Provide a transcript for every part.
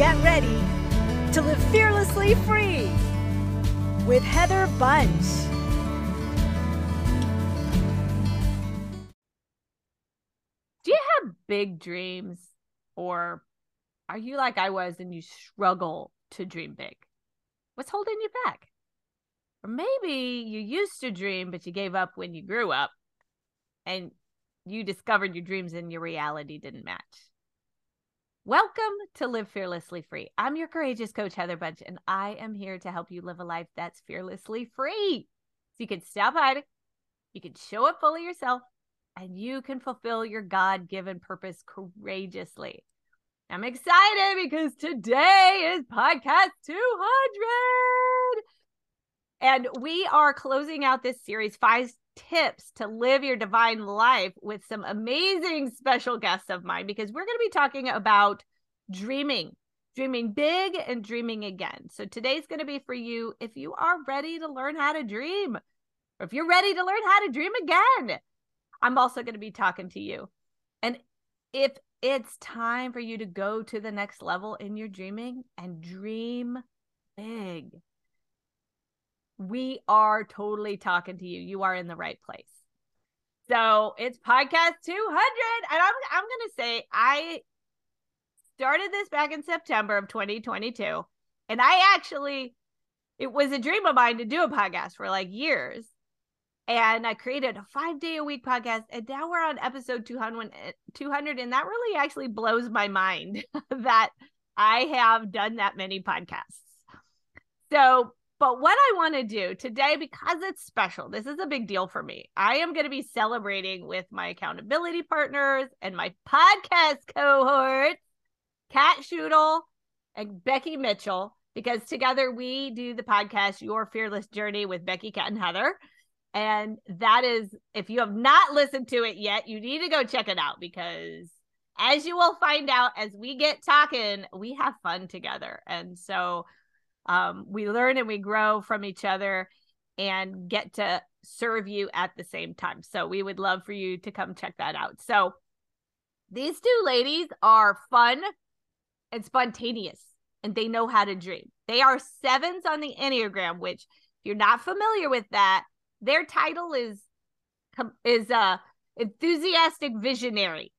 get ready to live fearlessly free with Heather Bunch. Do you have big dreams or are you like I was and you struggle to dream big? What's holding you back? Or maybe you used to dream, but you gave up when you grew up and you discovered your dreams and your reality didn't match. Welcome to Live Fearlessly Free. I'm your courageous coach, Heather Bunch, and I am here to help you live a life that's fearlessly free. So you can stop hiding, you can show up fully yourself, and you can fulfill your God given purpose courageously. I'm excited because today is podcast 200. And we are closing out this series, five tips to live your divine life, with some amazing special guests of mine because we're going to be talking about dreaming, dreaming big and dreaming again. So today's going to be for you if you are ready to learn how to dream, or if you're ready to learn how to dream again. I'm also going to be talking to you. And if it's time for you to go to the next level in your dreaming and dream big we are totally talking to you. You are in the right place. So it's podcast 200. And I'm, I'm going to say, I started this back in September of 2022. And I actually, it was a dream of mine to do a podcast for like years. And I created a five day a week podcast. And now we're on episode 200, 200. And that really actually blows my mind that I have done that many podcasts. So but what I want to do today, because it's special, this is a big deal for me. I am going to be celebrating with my accountability partners and my podcast cohort, Kat Schudel and Becky Michel, because together we do the podcast Your Fearless Journey with Becky, Kat, and Heather. And that is, if you have not listened to it yet, you need to go check it out because as you will find out as we get talking, we have fun together. And so um, we learn and we grow from each other and get to serve you at the same time. So we would love for you to come check that out. So these two ladies are fun and spontaneous and they know how to dream. They are sevens on the Enneagram, which if you're not familiar with that, their title is is uh enthusiastic visionary.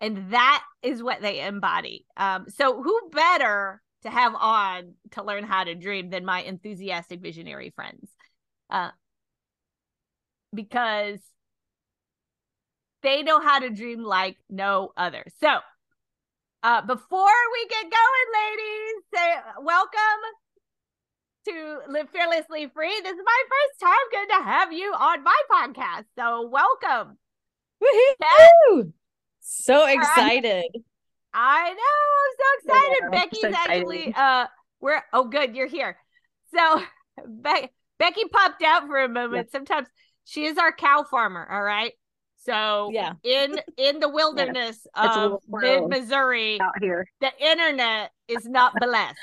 And that is what they embody. Um, so who better to have on to learn how to dream than my enthusiastic visionary friends. Uh, because they know how to dream like no other. So, uh, before we get going, ladies, say welcome to Live Fearlessly Free. This is my first time good to have you on my podcast. So, welcome. Woohoo! So excited. I know. I'm so excited. Yeah, Becky's so actually uh we're oh good, you're here. So Be- Becky popped out for a moment. Yeah. Sometimes she is our cow farmer, all right? So yeah, in in the wilderness yeah, of mid Missouri out here, the internet is not blessed.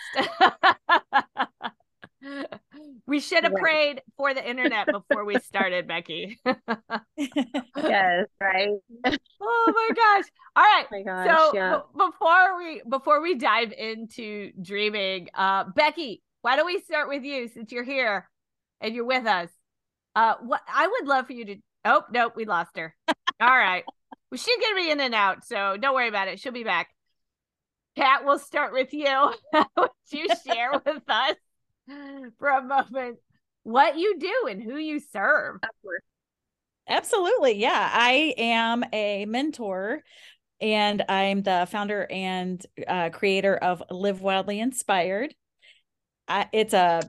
we should have right. prayed for the internet before we started, Becky. yes, right. oh my gosh. All right. Oh my gosh, so yeah. b- before we before we dive into dreaming, uh Becky, why don't we start with you since you're here and you're with us? Uh what I would love for you to Oh, nope, we lost her. All right. Well, she's gonna be in and out, so don't worry about it. She'll be back. Kat, we'll start with you. Would you share with us for a moment what you do and who you serve. Absolutely. Yeah. I am a mentor and I'm the founder and uh, creator of Live Wildly Inspired. I, it's a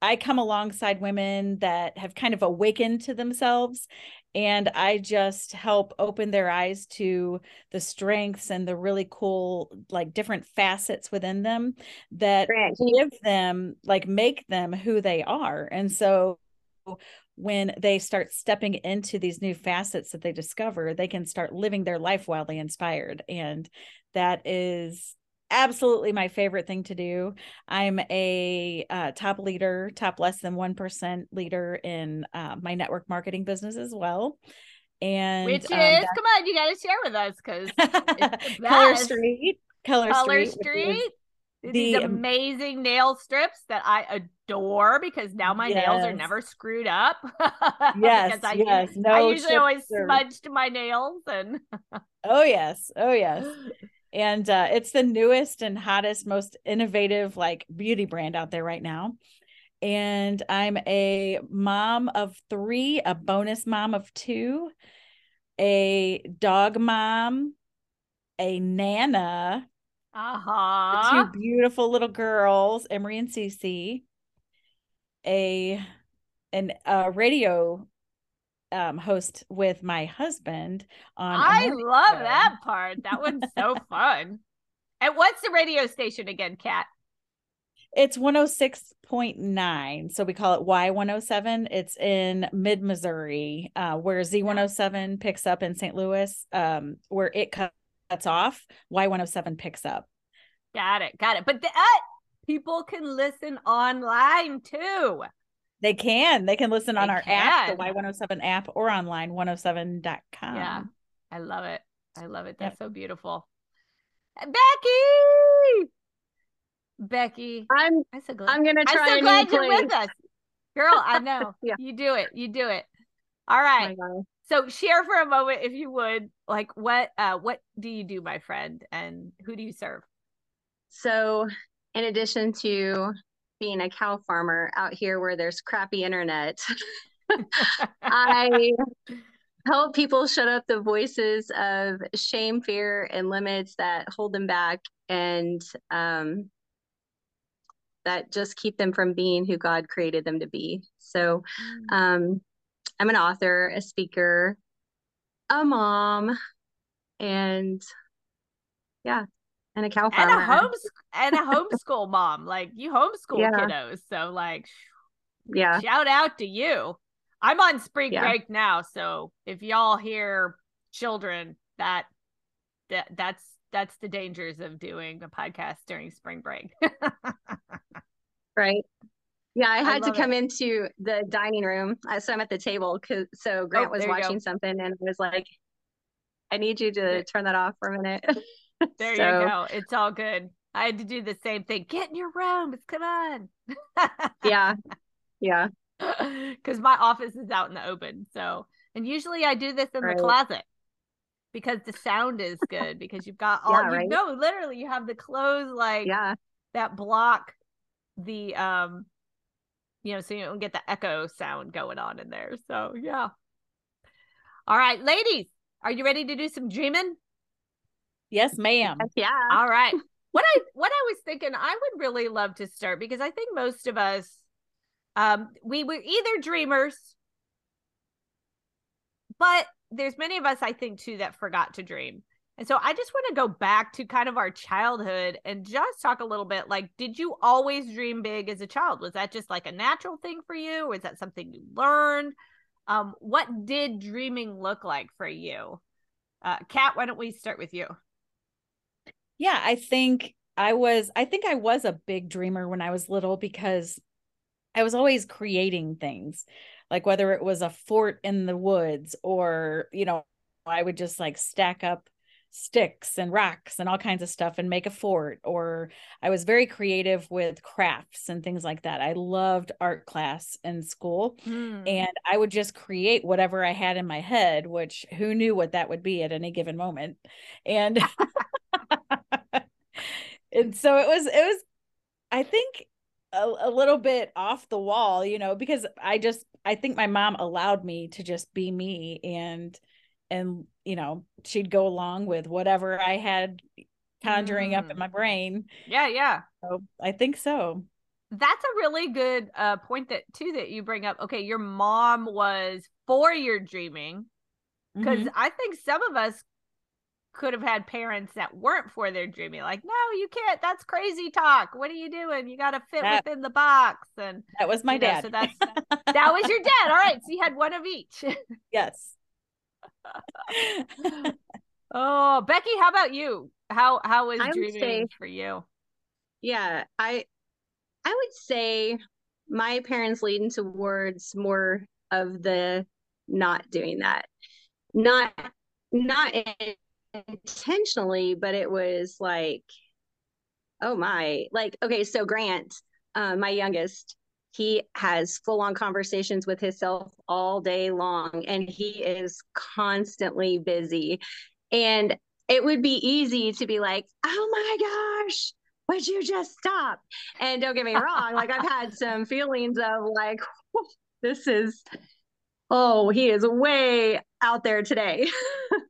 I come alongside women that have kind of awakened to themselves and I just help open their eyes to the strengths and the really cool like different facets within them that give them like make them who they are. And so when they start stepping into these new facets that they discover, they can start living their life wildly inspired. And that is absolutely my favorite thing to do. I'm a uh, top leader, top less than 1% leader in uh, my network marketing business as well. And which um, is, um, come on, you got to share with us because Color Street. Color, Color Street. Street. These the, um, amazing nail strips that I adore because now my nails are never screwed up. Yes, Because I, yes. I usually always smudged my nails and Oh yes. Oh yes. and uh, it's the newest and hottest most innovative like beauty brand out there right now and i'm a mom of three a bonus mom of two a dog mom a nana uh-huh. two beautiful little girls emery and Cece, a an a radio um host with my husband on I love show. that part. That one's so fun. And what's the radio station again, Kat? It's 106.9. So we call it Y107. It's in mid Missouri, uh, where Z107 picks up in St. Louis, um, where it cuts off. Y107 picks up. Got it. Got it. But the, uh, people can listen online too. They can. They can listen on They our app, the. Y107 app, or online, 107.com. Yeah. I love it. I love it. That's Yep. so beautiful. Becky. Becky. I'm I'm so glad. I'm gonna I'm try so glad you're place. with us. Girl, I know. Yeah. You do it. You do it. All Oh right. my God. So share for a moment if you would, like what uh what do you do, my friend, and who do you serve? So, in addition to being a cow farmer out here where there's crappy internet, I help people shut up the voices of shame, fear, and limits that hold them back and um, that just keep them from being who God created them to be. So, um, I'm an author, a speaker, a mom, and yeah, and a cow and a home and a homeschool mom. Like you homeschool Yeah. kiddos. So like Yeah, shout out to you. I'm on spring Yeah. break now, so if y'all hear children, that that that's that's the dangers of doing a podcast during spring break. right. Yeah, I had to love come into the dining room. Uh, so I'm at the table because so Grant Oh, was watching something and I was like, I need you to turn that off for a minute. there So, you go. It's all good. I had to do the same thing. Get in your rooms. Come on. Yeah, yeah, because my office is out in the open. So, and usually I do this in Right. the closet because the sound is good because you've got all Yeah, you right. know literally you have the clothes like yeah. that block the um you know so you don't get the echo sound going on in there. So, yeah. All right, ladies, are you ready to do some dreaming? Yes, ma'am. Yeah. All right. What I what I was thinking, I would really love to start because I think most of us um we were either dreamers, but there's many of us I think too that forgot to dream. And so I just want to go back to kind of our childhood and just talk a little bit like did you always dream big as a child? Was that just like a natural thing for you or is that something you learned? Um what did dreaming look like for you? Uh Kat, why don't we start with you? Yeah, I think I was I think I was a big dreamer when I was little because I was always creating things. Like whether it was a fort in the woods or, you know, I would just like stack up sticks and rocks and all kinds of stuff and make a fort or I was very creative with crafts and things like that. I loved art class in school Hmm. and I would just create whatever I had in my head, which who knew what that would be at any given moment. And and so it was it was I think a, a little bit off the wall, you know, because I just I think my mom allowed me to just be me and and you know, she'd go along with whatever I had conjuring up in Mm. my brain. Yeah, yeah. So I think so. That's a really good uh point that too that you bring up. Okay, your mom was for your dreaming because Mhm. I think some of us could have had parents that weren't for their dreaming. Like, no, you can't. That's crazy talk. What are you doing? You got to fit That- within the box. And that was my you know, dad. so that's that was your dad. All right, so you had one of each. yes. oh, Becky, how about you? How how was I dreaming say- for you? Yeah, I I would say my parents leading towards more of the not doing that. Not not in intentionally, but it was like, oh my, like, okay, so Grant, uh, my youngest, he has full on conversations with himself all day long and he is constantly busy. And it would be easy to be like, oh my gosh, would you just stop? And don't get me wrong, like I've had some feelings of like, this is, oh, he is way out there today.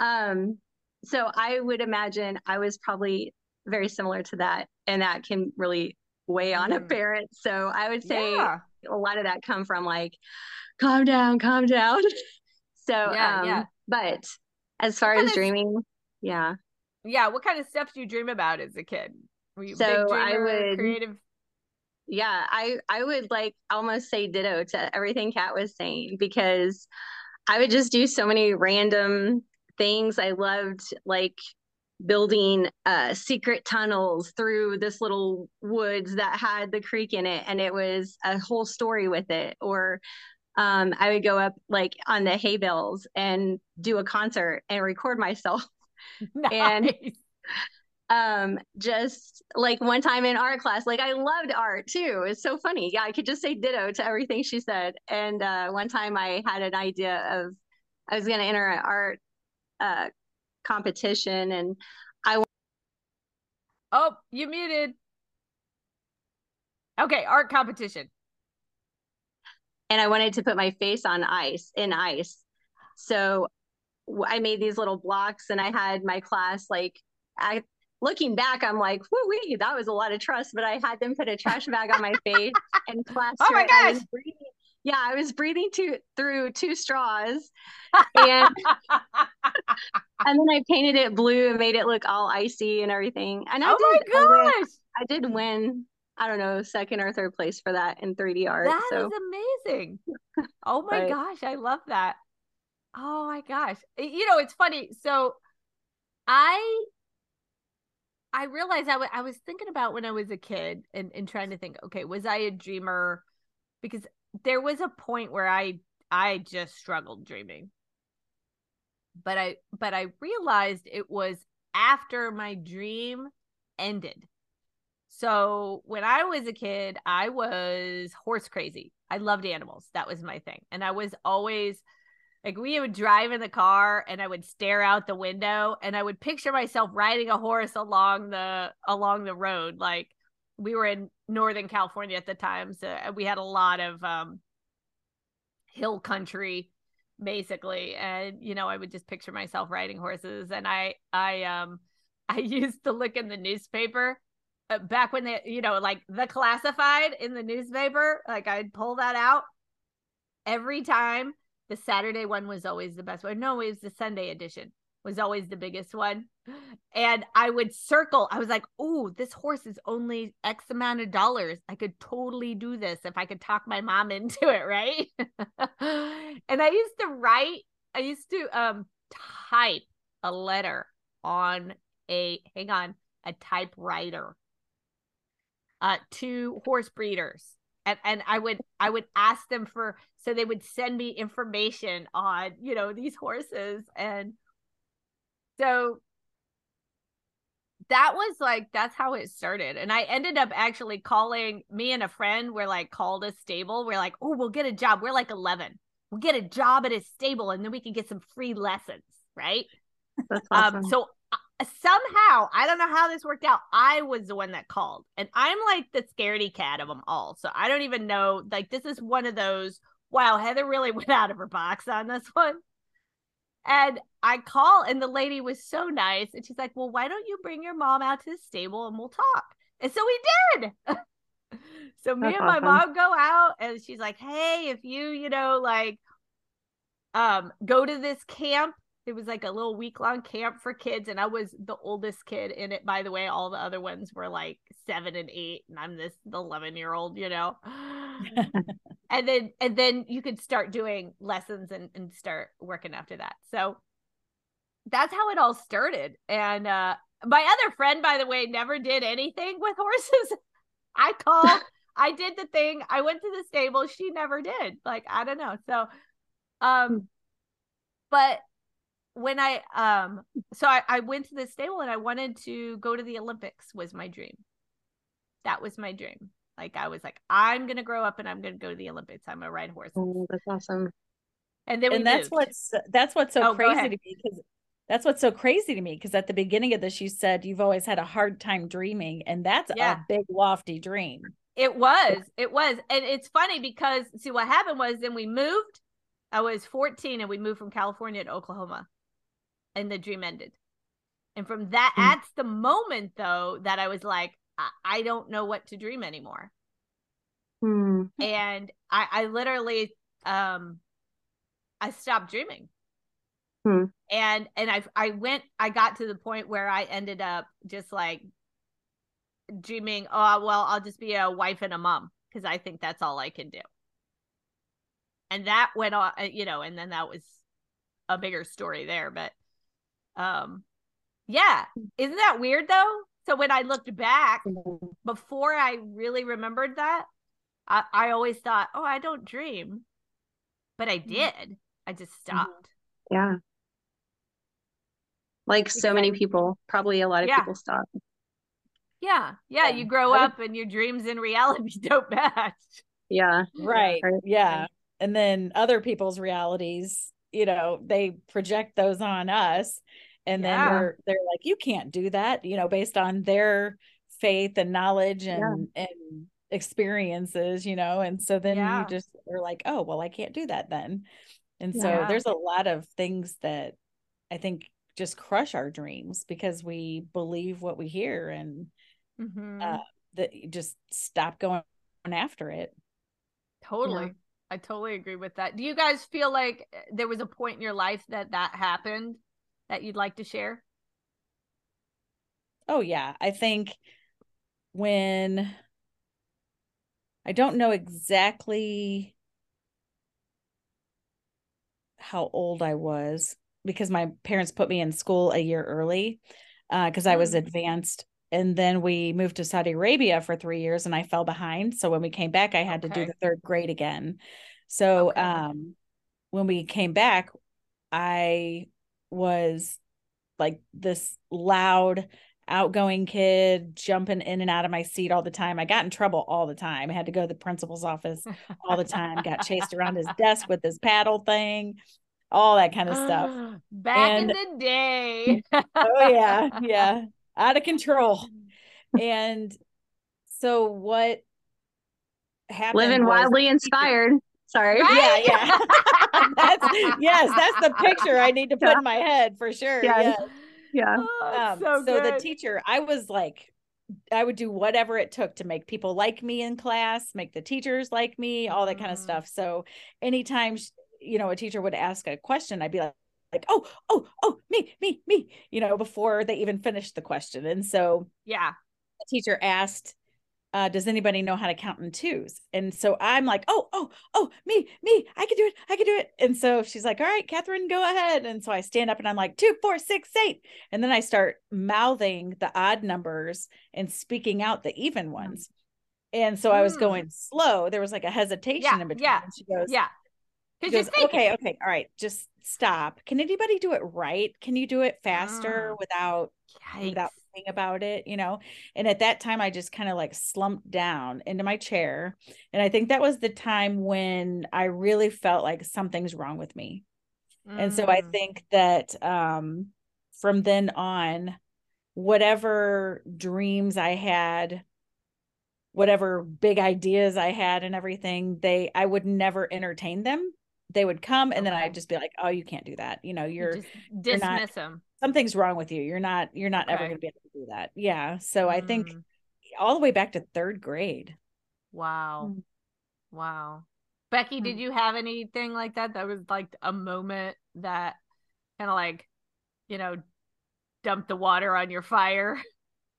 um, so I would imagine I was probably very similar to that, and that can really weigh on mm. a parent. So I would say yeah. a lot of that come from like, calm down, calm down. so yeah, um, yeah. but as far what as dreaming, of, yeah. Yeah. What kind of stuff do you dream about as a kid? Were you so dreamer, I would creative? Yeah, I I would like almost say ditto to everything Kat was saying because I would just do so many random things. I loved like building uh, secret tunnels through this little woods that had the creek in it, and it was a whole story with it. Or um, I would go up like on the hay bales and do a concert and record myself. Nice. And um just like one time in art class like i loved art too it's so funny yeah i could just say ditto to everything she said and uh one time i had an idea of i was going to enter an art uh competition and i oh you muted okay art competition and i wanted to put my face on ice in ice so i made these little blocks and i had my class like I, looking back, I'm like, whoo that was a lot of trust. But I had them put a trash bag on my face and plaster oh my gosh. I was breathing. Yeah, I was breathing two, through two straws, and and then I painted it blue and made it look all icy and everything. And I oh did. My gosh. I, win, I did win. I don't know, second or third place for that in 3D art. That so. is amazing. Oh my but, gosh, I love that. Oh my gosh. You know, it's funny. So I I realized I, w- I was thinking about when I was a kid and, and trying to think, okay, was I a dreamer? Because there was a point where I I just struggled dreaming. But I but I realized it was after my dream ended. So when I was a kid, I was horse crazy. I loved animals. That was my thing. And I was always like we would drive in the car and I would stare out the window and I would picture myself riding a horse along the along the road. Like we were in Northern California at the time, so uh, we had a lot of um hill country basically. And you know I would just picture myself riding horses. And I I um I used to look in the newspaper uh, back when they you know like the classified in the newspaper like I'd pull that out every time. The Saturday one was always the best one. No, it was the Sunday edition was always the biggest one. And I would circle. I was like, oh, this horse is only X amount of dollars. I could totally do this if I could talk my mom into it, right? and I used to write, I used to um type a letter on a hang on, a typewriter uh to horse breeders and and I would I would ask them for so they would send me information on you know these horses and so that was like that's how it started and i ended up actually calling me and a friend were like called a stable we're like oh we'll get a job we're like 11 we'll get a job at a stable and then we can get some free lessons right um, awesome. um so somehow I don't know how this worked out. I was the one that called, and I'm like the scaredy cat of them all. So I don't even know. Like this is one of those. Wow, Heather really went out of her box on this one. And I call, and the lady was so nice, and she's like, "Well, why don't you bring your mom out to the stable and we'll talk?" And so we did. so me That's and my awesome. mom go out, and she's like, "Hey, if you, you know, like, um, go to this camp it was like a little week long camp for kids and i was the oldest kid in it. By the way all the other ones were like seven and eight and i'm this 11 year old you know? And then and then you could start doing lessons and, and start working after that. So that's how it all started. And uh my other friend by the way never did anything with horses. I called i did the thing i went to the stable she never did. Like i don't know. So um but when I um so I, I went to the stable and I wanted to go to the Olympics was my dream. That was my dream. Like I was like, I'm gonna grow up and I'm gonna go to the Olympics. I'm gonna ride horses. Oh, that's awesome. And then we and that's moved. what's that's what's so Oh, crazy to me because that's what's so crazy to me because at the beginning of this you said you've always had a hard time dreaming and that's Yeah. a big lofty dream It was. It was. And it's funny because see what happened was then we moved. I was 14 and we moved from California to Oklahoma. And the dream ended. And from that, Hmm. that's the moment though that I was like, I, I don't know what to dream anymore. Hmm. And I, I literally um I stopped dreaming. Hmm. And and I I went I got to the point where I ended up just like dreaming, oh well, I'll just be a wife and a mom because I think that's all I can do. And that went on, uh, you know, and then that was a bigger story there, but um yeah, isn't that weird though? So when I looked back mm-hmm. before I really remembered that, I, I always thought, oh, I don't dream. But I mm-hmm. did. I just mm-hmm. stopped. Yeah. Like so many people, probably a lot of Yeah. people stop. Yeah. Yeah. Yeah. You grow up and your dreams and reality don't match. Yeah. right Right. yeah and then other people's realities you know they project those on us and then Yeah. they're like you can't do that you know based on their faith and knowledge and and experiences you know and so then Yeah. you just are like oh well i can't do that then and so Yeah. there's a lot of things that i think just crush our dreams because we believe what we hear and Mhm. uh, that just stop going after it totally. I totally agree with that. Do you guys feel like uh, there was a point in your life that that happened that you'd like to share? Oh yeah, I think when I don't know exactly how old I was because my parents put me in school a year early because I was Mm. advanced and then we moved to Saudi Arabia for 3 years and I fell behind so when we came back I had to do the 3rd grade again. So Okay. um when we came back I was like this loud outgoing kid jumping in and out of my seat all the time. I got in trouble all the time. I had to go to the principal's office all the time, got chased around his desk with his paddle thing, all that kind of stuff. Back in the day. Oh yeah, yeah. Out of control. And so what happened Living was- wildly inspired. Sorry. Right? Yeah, yeah. that's yes, that's the picture I need to put Yeah. in my head for sure. Yeah. yes. Yeah. Oh, um, so so, the teacher i was like i would do whatever it took to make people like me in class make the teachers like me all that kind of Mhm. stuff so anytime sh- you know a teacher would ask a question i'd be like like oh oh oh me me me you know before they even finished the question and so yeah. the teacher asked uh, does anybody know how to count in twos? And so I'm like, oh, oh, oh, me, me, I can do it, I can do it. And so she's like, all right, Catherine, go ahead. And so I stand up and I'm like, two, four, six, eight. And then I start mouthing the odd numbers and speaking out the even ones. And so I was Mm. going slow. There was like a hesitation Yeah, in between. yeah, she goes, Yeah. Goes, okay, okay, all right, just stop. Can anybody do it right? Can you do it faster Mm. without without thinking about it, you know. And at that time, I just kind of like slumped down into my chair. And I think that was the time when I really felt like something's wrong with me. And so I Mm. think that um, from then on, whatever dreams I had, whatever big ideas I had and everything, they I would never entertain them. They would come and then I'd just be like, "Oh, you can't do that. You know, You you're just you're not- dismiss them. something's wrong with you. You're not you're not ever going to be able to do that." Yeah. So I think Mm. all the way back to 3rd grade. Wow. Mm. Wow. Becky, did Mm. you have anything like that? That was like a moment that kind of like, you know, dumped the water on your fire.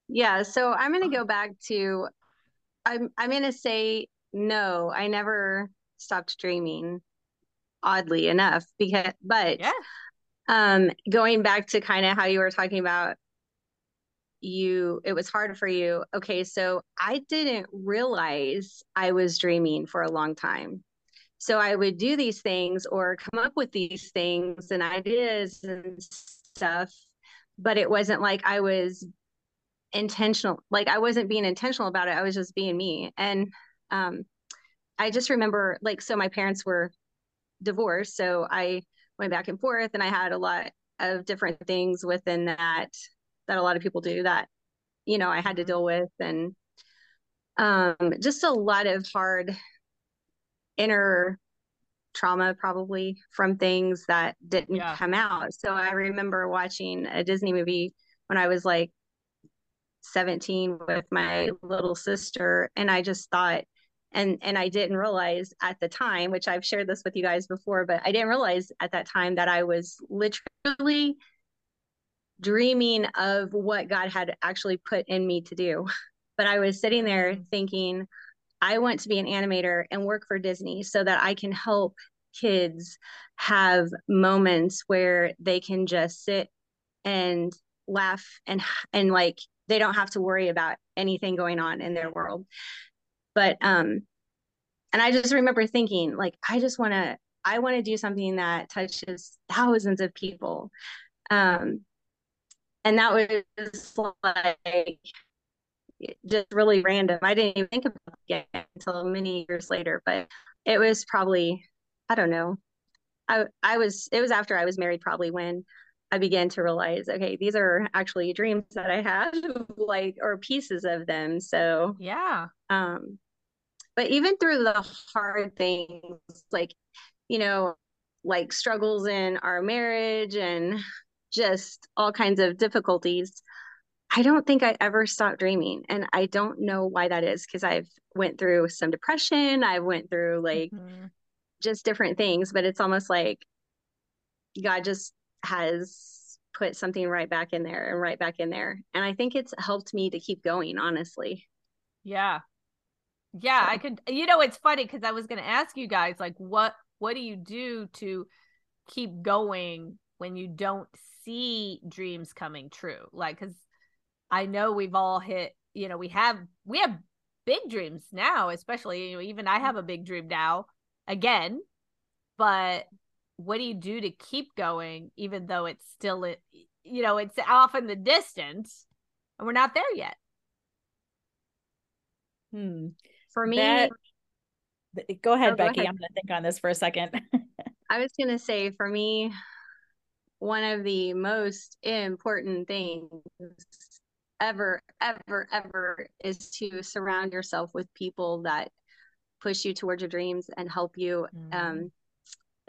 Yeah, so I'm gonna go back to I'm I'm gonna say no, I never stopped dreaming, oddly enough, because but Yeah. um going back to kind of how you were talking about you it was hard for you. Okay, so I didn't realize I was dreaming for a long time. so I would do these things or come up with these things and ideas and stuff, but it wasn't like I was intentional. Like I wasn't being intentional about it. I was just being me. And um, I just remember, like, so my parents were divorced, so I went back and forth, and I had a lot of different things within that that a lot of people do that you know I had to mm-hmm. deal with, and um, just a lot of hard inner trauma probably from things that didn't yeah. come out. So I remember watching a Disney movie when I was like 17 with my little sister and I just thought and and I didn't realize at the time which I've shared this with you guys before but I didn't realize at that time that I was literally dreaming of what God had actually put in me to do but I was sitting there mm-hmm. thinking I want to be an animator and work for Disney so that I can help kids have moments where they can just sit and laugh and and like they don't have to worry about anything going on in their world but um and i just remember thinking like i just want to i want to do something that touches thousands of people um and that was like just really random. I didn't even think about it until many years later, but it was probably, I don't know. I I was it was after I was married probably when I began to realize, okay, these are actually dreams that I have, like or pieces of them. So yeah. Um, but even through the hard things, like, you know, like struggles in our marriage and just all kinds of difficulties, I don't think I ever stopped dreaming. And I don't know why that is because I've went through some depression. I've went through like mm-hmm. just different things, but it's almost like God just has put something right back in there and right back in there. And I think it's helped me to keep going, honestly. Yeah. Yeah, so. I could you know, it's funny because I was gonna ask you guys like what what do you do to keep going when you don't see dreams coming true? Like because I know we've all hit, you know, we have we have big dreams now, especially you know, even I mm-hmm. have a big dream now again. But what do you do to keep going even though it's still you know, it's off in the distance and we're not there yet? Hmm. For me, that... go ahead, oh, Becky. Go ahead. I'm going to think on this for a second. I was going to say, for me, one of the most important things ever, ever, ever is to surround yourself with people that push you towards your dreams and help you, mm. um,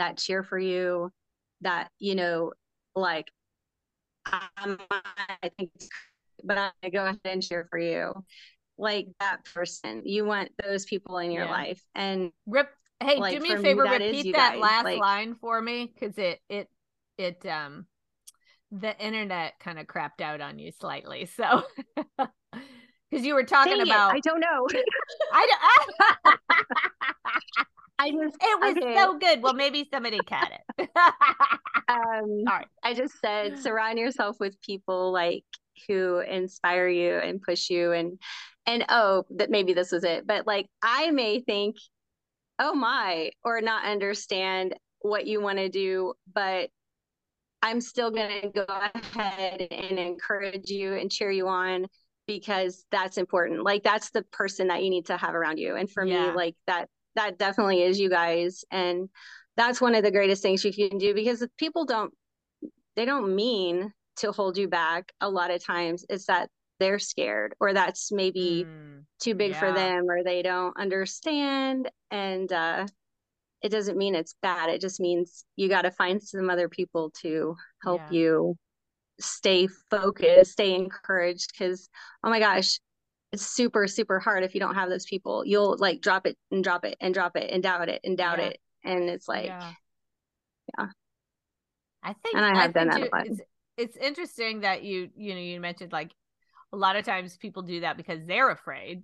that cheer for you, that, you know, like, I think, but I go ahead and cheer for you. Like that person, you want those people in your yeah. life. And rip, hey, like, do me a favor, me, repeat that guys. last like, line for me because it, it, it, um, the internet kind of crapped out on you slightly. So because you were talking about it, I don't know. I don't I just it was okay. so good. Well, maybe somebody caught it. um All right. I just said surround yourself with people like who inspire you and push you and and oh that maybe this was it. But like I may think, oh my, or not understand what you want to do, but I'm still going to go ahead and encourage you and cheer you on because that's important. Like that's the person that you need to have around you. And for yeah. me, like that, that definitely is you guys. And that's one of the greatest things you can do because people don't, they don't mean to hold you back. A lot of times it's that they're scared or that's maybe mm, too big yeah. for them or they don't understand. And, uh, it doesn't mean it's bad. It just means you got to find some other people to help yeah. you stay focused, stay encouraged. Because, oh my gosh, it's super, super hard if you don't have those people. You'll like drop it and drop it and drop it and doubt it and doubt yeah. it. And it's like, yeah. yeah. I think, and I have I done that a lot. It's, it's interesting that you, you know, you mentioned like a lot of times people do that because they're afraid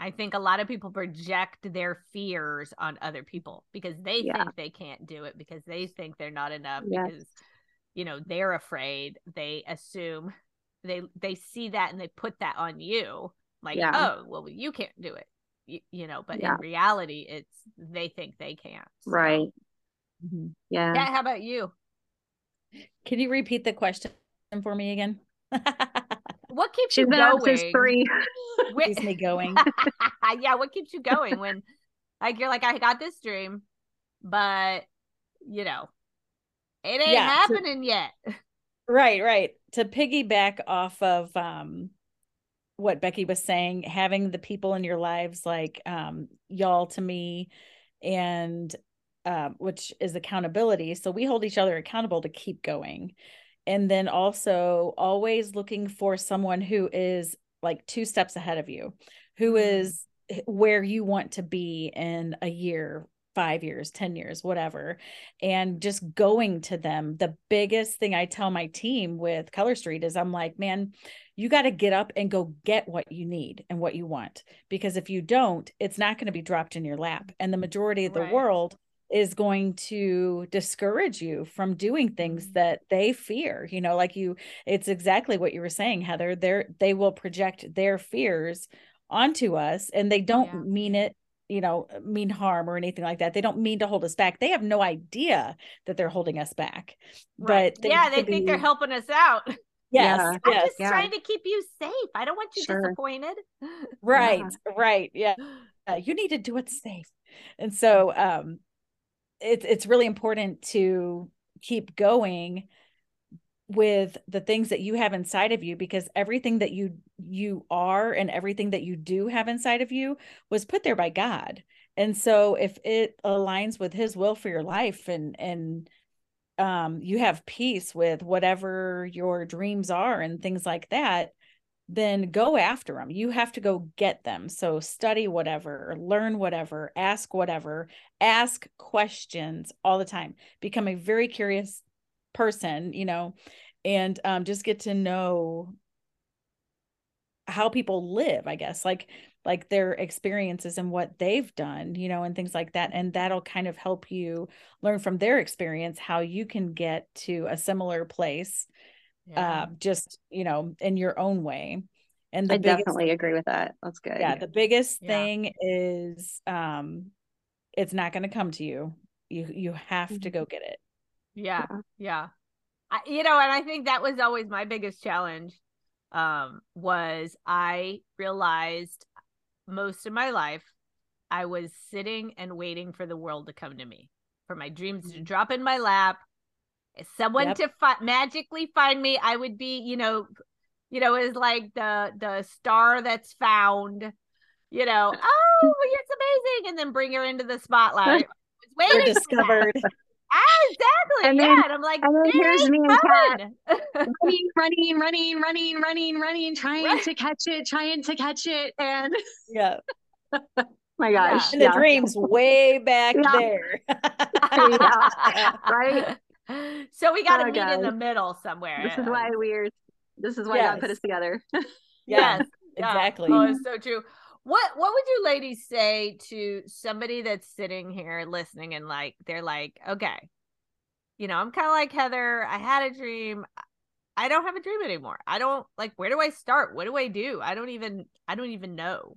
I think a lot of people project their fears on other people because they yeah. think they can't do it because they think they're not enough yes. because you know they're afraid. They assume they they see that and they put that on you like yeah. oh well you can't do it y- you know, but Yeah. in reality, it's they think they can't. So- Right. Mhm. Yeah. Yeah. How about you? Can you repeat the question for me again? What keeps She's you going? since three. Keeps me going. yeah, what keeps you going when like you're like, I got this dream, but you know, it ain't Yeah, to- happening yet. Right, right. To piggyback off of um what Becky was saying, having the people in your lives like um y'all to me and um which is accountability. So we hold each other accountable to keep going. And then also always looking for someone who is like two steps ahead of you, who Mm. is where you want to be in a year, five years, 10 years, whatever and just going to them. The biggest thing I tell my team with Color Street is I'm like, man, you got to get up and go get what you need and what you want. Because if you don't, it's not going to be dropped in your lap. And the majority of the Right. world is going to discourage you from doing things Mhm. that they fear you know like you it's exactly what you were saying heather they're they will project their fears onto us and they don't Yeah. mean it you know mean harm or anything like that they don't mean to hold us back they have no idea that they're holding us back Right. but yeah, they think they're helping us out. yes Yeah. I'm yes just Yeah. trying to keep you safe. I don't want you Sure. disappointed. right right yeah uh, you need to do it safe and so um it's it's really important to keep going with the things that you have inside of you because everything that you you are and everything that you do have inside of you was put there by God. And so if it aligns with his will for your life and and um you have peace with whatever your dreams are and things like that, then go after them. You have to go get them. So study whatever, learn whatever, ask whatever, ask questions all the time. Become a very curious person, you know, and um, just get to know how people live, I guess, like like their experiences and what they've done, you know, and things like that. And that'll kind of help you learn from their experience how you can get to a similar place Yeah. uh, just you know in your own way and the I biggest definitely agree with that. That's good. yeah the biggest Yeah. thing is um it's not going to come to you you you have to go get it yeah Yeah. yeah I, you know and i think that was always my biggest challenge um was i realized most of my life i was sitting and waiting for the world to come to me for my dreams to Mhm. drop in my lap someone Yep. to fi- magically find me i would be you know you know is like the the star that's found you know oh it's amazing and then bring her into the spotlight I was you're waiting discovered exactly. And then- yeah. And I'm like, and then here's me and Kat running, running, running, running, running, running, trying Right. to catch it, trying to catch it, and yeah my Yeah. gosh, and the yeah. dreams way back Yeah. there right? So we got to Oh, meet in the middle somewhere. This is why we're. This is why God put us together. yeah Yes. yeah. exactly Oh, it's so true. What What would you ladies say to somebody that's sitting here listening and like they're like, okay, you know, I'm kind of like Heather. I had a dream. I don't have a dream anymore. I don't like. Where do I start? What do I do? I don't even. I don't even know.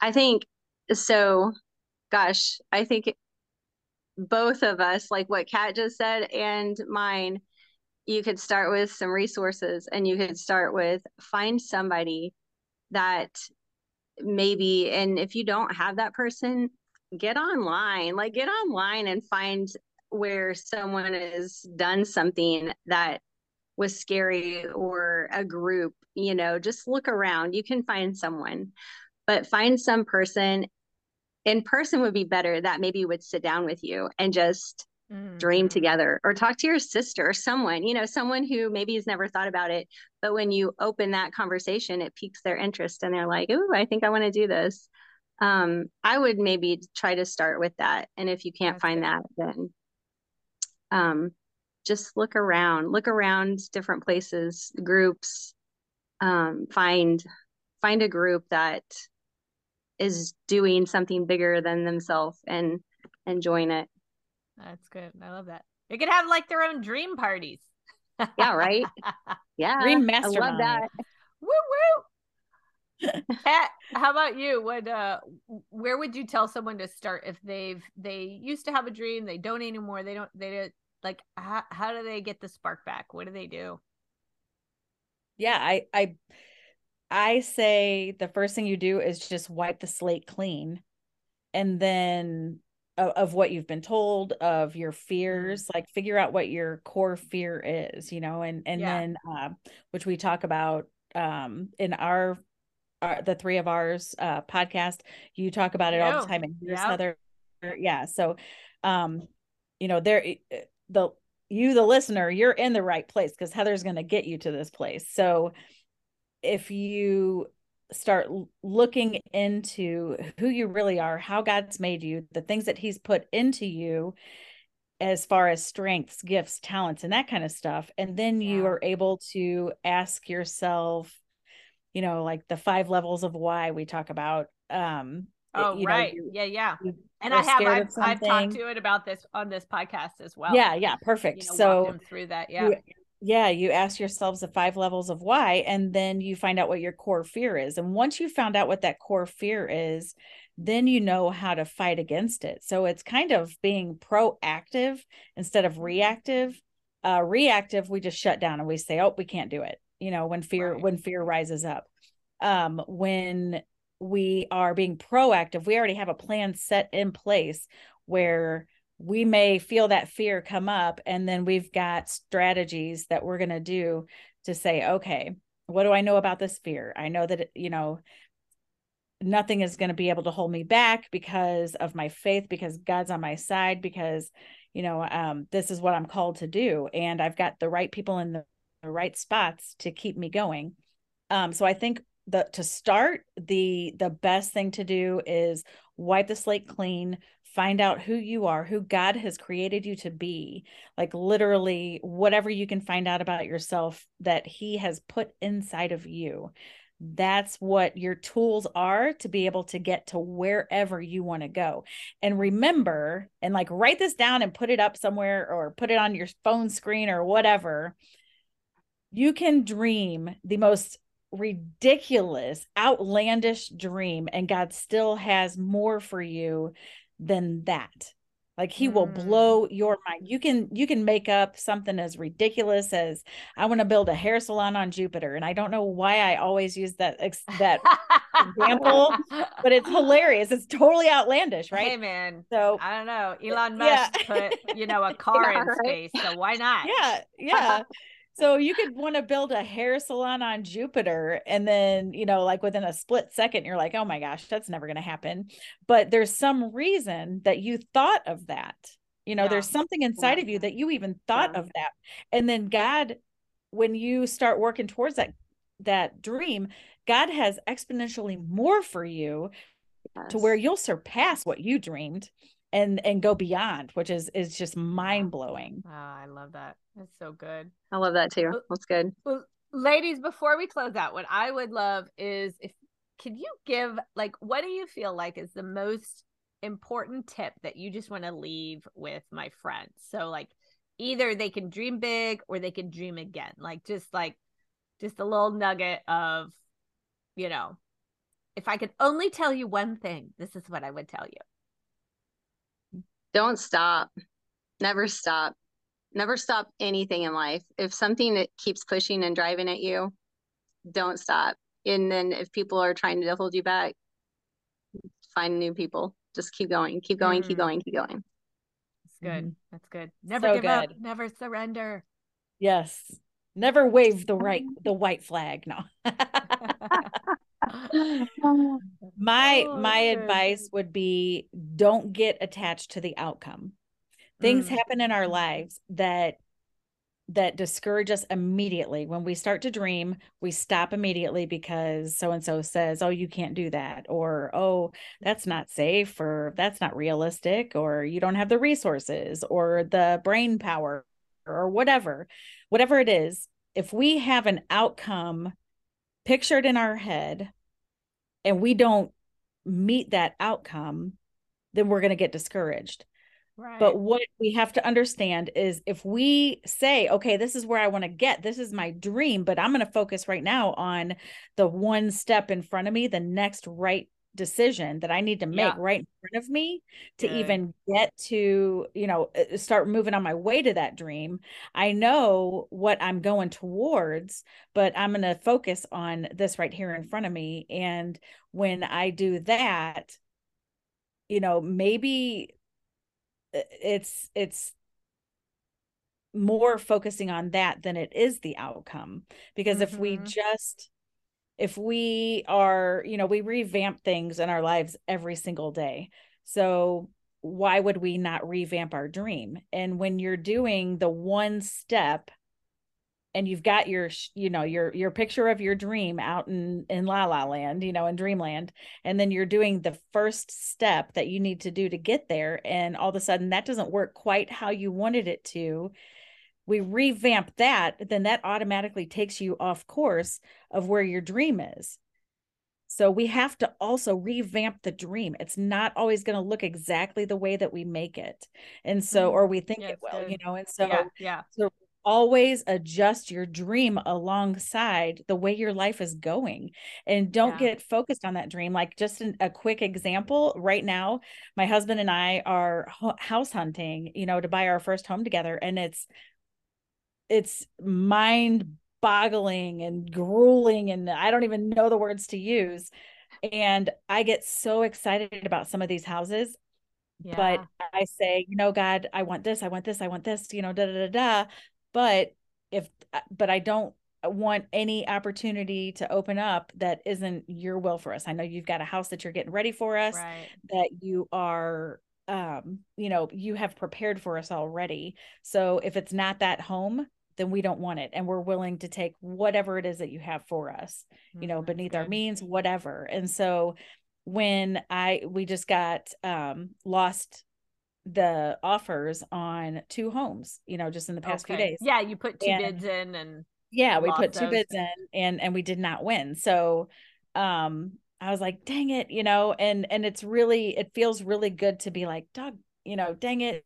I think so. Gosh, I think both of us, like what Kat just said, and mine, you could start with some resources and you could start with find somebody that maybe, and if you don't have that person, get online, like get online and find where someone has done something that was scary or a group, you know, just look around. You can find someone, but find some person in person would be better that maybe would sit down with you and just dream Mhm. together or talk to your sister or someone, you know, someone who maybe has never thought about it. But when you open that conversation, it piques their interest and they're like, oh, I think I want to do this. Um, I would maybe try to start with that. And if you can't That's find good. that, then um, just look around, look around different places, groups, um, find find a group that is doing something bigger than themselves and and join it. That's good. I love that. They could have like their own dream parties. Yeah, right. Yeah. dream mastermind. I love that. Woo woo. Kat, how about you? What uh where would you tell someone to start if they've they used to have a dream, they don't anymore, they don't they don't like how, how do they get the spark back? What do they do? Yeah, I I I say the first thing you do is just wipe the slate clean and then of, of what you've been told of your Mm-hmm. fears like figure out what your core fear is you know and and Yeah. then uh, which we talk about um in our, our the three of ours uh podcast you talk about it all the time and here's. Heather yeah so um you know there the you the listener you're in the right place because Heather's going to get you to this place so if you start looking into who you really are, how God's made you, the things that He's put into you as far as strengths, gifts, talents, and that kind of stuff. And then you Yeah. are able to ask yourself, you know, like the five levels of why we talk about. Um, Oh, you know, right. you- yeah, yeah. And I have I've, I've talked to it about this on this podcast as well. Yeah, yeah, perfect. You know, so through that. Yeah. you, yeah you ask yourselves the five levels of why and then you find out what your core fear is and once you found out what that core fear is then you know how to fight against it so it's kind of being proactive instead Mm-hmm. of reactive uh reactive we just shut down and we say oh we can't do it you know when fear Right. when fear rises up um when we are being proactive we already have a plan set in place where we may feel that fear come up and then we've got strategies that we're going to do to say okay what do i know about this fear? I know that you know nothing is going to be able to hold me back because of my faith because god's on my side because you know um this is what i'm called to do and i've got the right people in the, the right spots to keep me going. Um so i think the to start the the best thing to do is wipe the slate clean find out who you are who god has created you to be like literally whatever you can find out about yourself that he has put inside of you that's what your tools are to be able to get to wherever you want to go. And remember and like write this down and put it up somewhere or put it on your phone screen or whatever you can dream the most ridiculous, outlandish dream, and God still has more for you than that. Like he will Mm. blow your mind. You can you can make up something as ridiculous as I want to build a hair salon on Jupiter, and I don't know why I always use that ex- that, example, but it's hilarious. It's totally outlandish, right? Hey man, So I don't know. Elon Yeah. Musk put, you know, a car in space, so why not? yeah yeah so you could want to build a hair salon on jupiter and then you know like within a split second you're like oh my gosh that's never going to happen but there's some reason that you thought of that you know Yeah. there's something inside Yeah. of you that you even thought Yeah. of that and then god when you start working towards that that dream god has exponentially more for you to where you'll surpass what you dreamed and and go beyond which is is just mind blowing Oh, ah, I love that. That's so good. I love that too. That's good. Well, ladies, before we close out, what I would love is if could you give like what do you feel like is the most important tip that you just want to leave with my friends? So like either they can dream big or they can dream again. Like just like just a little nugget of, you know, if I could only tell you one thing, this is what I would tell you. Don't stop. Never stop. Never stop anything in life. If something that keeps pushing and driving at you, don't stop. And then if people are trying to hold you back, find new people. Just keep going, keep going, keep Mm. going, keep going. That's good. Mhm. That's good. Never So give up. Never surrender. Yes. Never wave the right the white flag. No. my Oh, my advice would be don't get attached to the outcome. Things Mm. happen in our lives that that discourage us immediately. When we start to dream, we stop immediately because so and so says, "Oh, you can't do that," or "Oh, that's not safe," or "That's not realistic," or "You don't have the resources," or the brain power, or whatever. Whatever it is, if we have an outcome pictured in our head and we don't meet that outcome, then we're going to get discouraged. Right. But what we have to understand is if we say, okay, this is where I want to get, this is my dream, but I'm going to focus right now on the one step in front of me, the next right decision that I need to make Yeah. right in front of me to Good. even get to, you know, uh, start moving on my way to that dream. I know what I'm going towards, but I'm going to focus on this right here in front of me. And when I do that, you know, maybe it's it's more focusing on that than it is the outcome because if we Mhm. just if we are you know we revamp things in our lives every single day. So why would we not revamp our dream? And when you're doing the one step and you've got your you know your your picture of your dream out in in la la land you know in dreamland and then you're doing the first step that you need to do to get there and all of a sudden that doesn't work quite how you wanted it to we revamp that then that automatically takes you off course of where your dream is so we have to also revamp the dream it's not always going to look exactly the way that we make it and so mm-hmm. or we think Yeah, it will good. you know and so yeah, yeah. so always adjust your dream alongside the way your life is going and don't Yeah. get focused on that dream like just an, a quick example right now my husband and i are ho- house hunting you know to buy our first home together and it's it's mind boggling and grueling and i don't even know the words to use and i get so excited about some of these houses yeah. but I say, you know, God, I want this, I want this, I want this, you know, da da da da. But if, uh, but I don't want any opportunity to open up that isn't your will for us. I know you've got a house that you're getting ready for us, right. that you are, um, you know, you have prepared for us already. So if it's not that home, then we don't want it, and we're willing to take whatever it is that you have for us you know Mm, that's beneath our means whatever. And so when i we just got um lost the offers on two homes you know just in the past few days. Yeah, you put two And- bids in and yeah we put two those. bids in and and we did not win. So um i was like dang it you know and and it's really it feels really good to be like dog you know dang it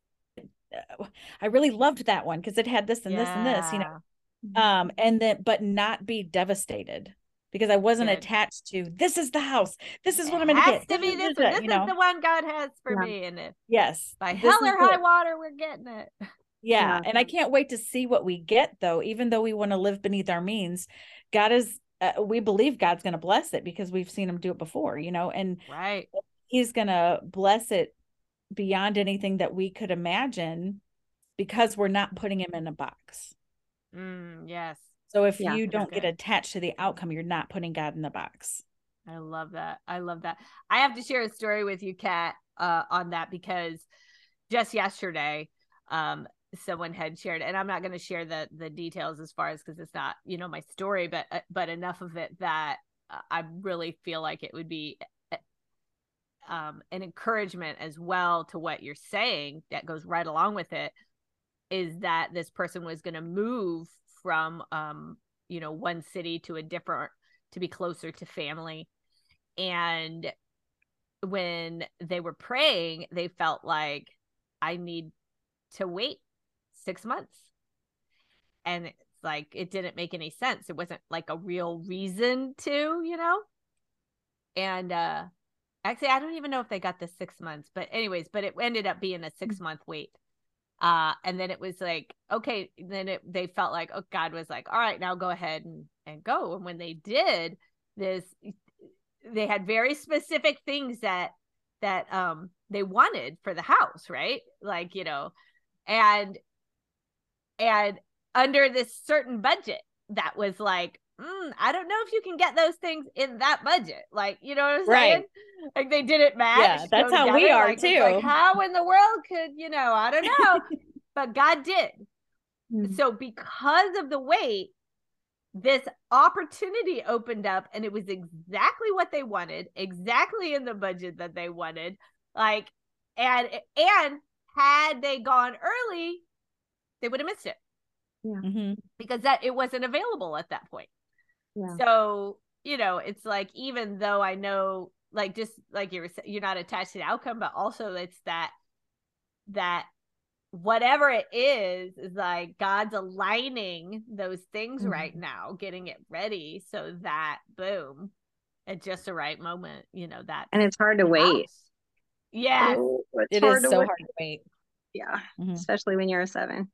i really loved that one because it had this and this and this you know um and then but not be devastated because i wasn't Good. attached to this is the house this is what i'm gonna get to be is this. This you know is the one God has for Yeah. me, and if yes by this hell or high it. water, we're getting it. yeah Yeah. and i can't wait to see what we get though even though we want to live beneath our means god is uh, we believe god's gonna bless it because we've seen him do it before you know and Right. he's gonna bless it beyond anything that we could imagine because we're not putting him in a box Mm, yes. so if Yeah, you don't get attached to the outcome you're not putting god in the box I love that. I love that. I have to share a story with you, Kat, uh, on that because just yesterday, um, someone had shared, and I'm not going to share the the details as far as because it's not you know my story, but uh, but enough of it that uh, I really feel like it would be um, an encouragement as well to what you're saying that goes right along with it is that this person was going to move from um you know one city to a different to be closer to family. And when they were praying they felt like i need to wait 6 months. And it's like it didn't make any sense. It wasn't like a real reason to you know? And uh actually i don't even know if they got the 6 months but anyways but it ended up being a 6 month wait. Uh and then it was like okay then it they felt like oh god was like all right now go ahead and and go. And when they did this they had very specific things that that um they wanted for the house right? Like you know and and under this certain budget that was like mm, i don't know if you can get those things in that budget like you know what i'm saying? Right. like they didn't match Yeah, that's go how we are, Like, it's like, how in the world could you know i don't know. But god did. Mhm. so because of the wait this opportunity opened up and it was exactly what they wanted exactly in the budget that they wanted like and and had they gone early they would have missed it. Mhm. because that it wasn't available at that point Yeah. so you know it's like even though i know like just like you're you're not attached to the outcome but also it's that that whatever it is is like god's aligning those things Mhm. right now getting it ready so that boom at just the right moment you know that And it's hard to wait. yes Oh, it's It hard is to so wait. hard to wait. Yeah. Mhm. Especially when you're a seven.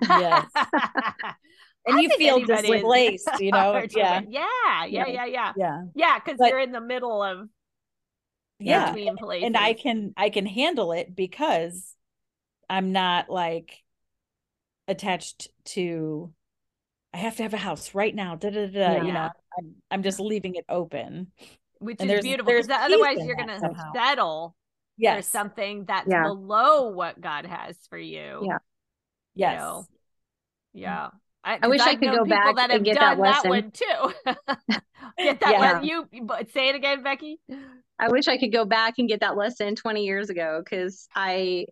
Yes. And I you feel displaced, you know? Yeah. yeah yeah Yeah. yeah yeah Yeah. yeah because But- you're in the middle of Yeah. between places And I can I can handle it because I'm not like attached to I have to have a house right now. Da, da, da, da, You know, I'm I'm just leaving it open. which and is there's- beautiful there's because otherwise you're gonna somehow. settle for Yes. something that's Yeah. below what God has for you. Yeah. Yes. know, Yeah. I, I wish I I've could go back that and get that done that, lesson. one too. get that Yeah. one. You say it again, Becky. I wish I could go back and get that lesson 20 years ago because I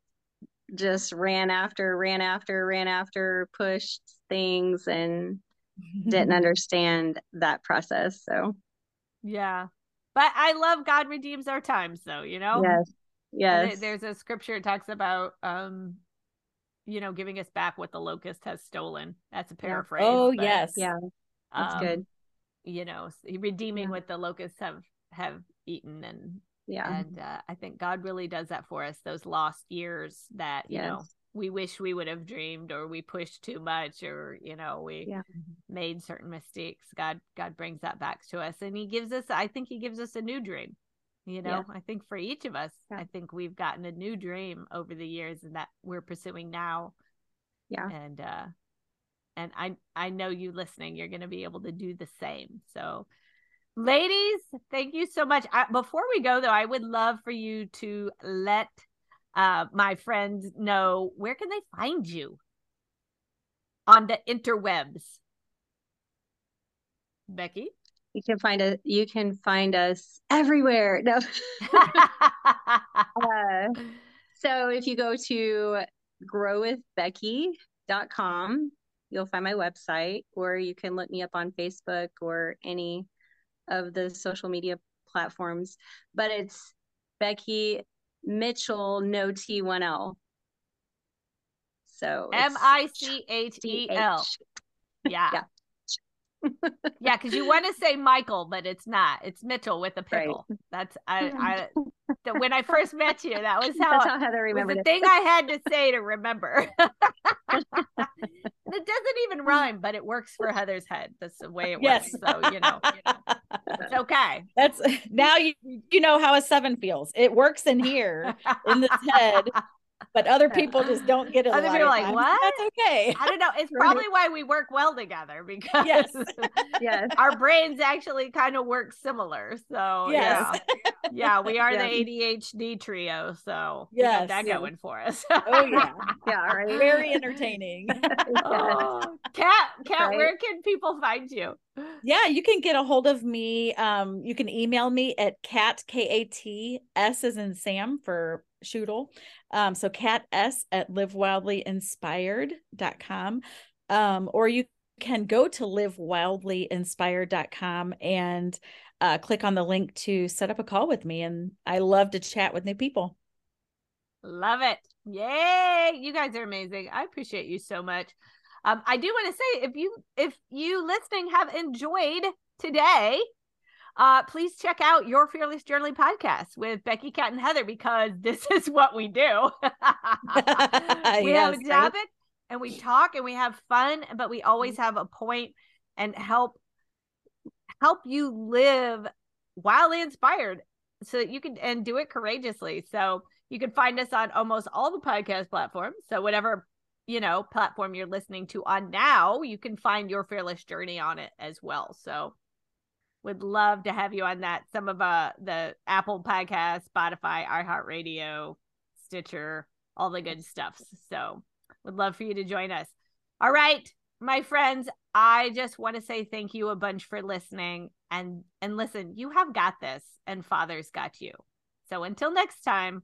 just ran after, ran after, ran after, pushed things and didn't understand that process. So, Yeah. But I love God redeems our times though, you know? yes, yes. There's a scripture that talks about um you know, giving us back what the locust has stolen. That's a paraphrase. Oh but, yes. yeah, that's um, good. You know, redeeming Yeah. what the locusts have have eaten and Yeah. and uh, I think God really does that for us. Those lost years that you know we wish we would have dreamed, or we pushed too much, or you know we Yeah. made certain mistakes. God God brings that back to us, and He gives us. I think He gives us a new dream. You know, I think for each of us, Yeah. I think we've gotten a new dream over the years, and that we're pursuing now. Yeah. And uh, and I I know you listening, you're going to be able to do the same. So ladies thank you so much I, before we go though i would love for you to let uh my friends know where can they find you on the interwebs becky You can find us, you can find us everywhere. No. uh, so if you go to growwithbecky.com, you'll find my website, or you can look me up on Facebook or any of the social media platforms. But it's Becky Michel, no T1L. So it's m-i-c-h-e-l yeah Yeah. Yeah because you want to say michael but it's not it's mitchell with a Right. pickle that's i i th- when i first met you that was how That's how Heather was remembered the thing I had to say to remember. it doesn't even rhyme, but it works for Heather's head. That's the way it Yes. works. So you know, it's okay. That's now you you know how a seven feels. It works in here in this head, but other people just don't get it. Other people are like, times. "What?" That's okay. I don't know. It's probably why we work well together because Yes. Yes. our brains actually kind of work similar. So Yes. yeah, yeah, we are Yeah. the ADHD trio. So we got Yes. that Yeah. going for us. Oh yeah, Yeah, right. very entertaining. oh, Kat, Kat, Right. where can people find you? Yeah, you can get a hold of me. Um, you can email me at Kat k a t s as in Sam for Schudel. Um, so Kat s at livewildlyinspired.com. Um, or you can go to livewildlyinspired.com and uh, click on the link to set up a call with me. And I love to chat with new people. Love it. Yay. You guys are amazing. I appreciate you so much. Um, I do want to say if you if you listening have enjoyed today, uh, please check out your Fearless Journey podcast with Becky, Kat, and Heather because this is what we do. we have a Yes, topic and we talk and we have fun, but we always have a point and help help you live wildly inspired so that you can and do it courageously. So you can find us on almost all the podcast platforms. So whatever you know platform you're listening to on now, you can find your fearless journey on it as well. So would love to have you on that. Some of uh the Apple Podcast, Spotify, iHeartRadio, Stitcher, all the good stuff. So would love for you to join us. All right, my friends, I just want to say thank you a bunch for listening and and listen, you have got this and father's got you. So until next time,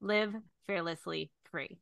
live fearlessly free.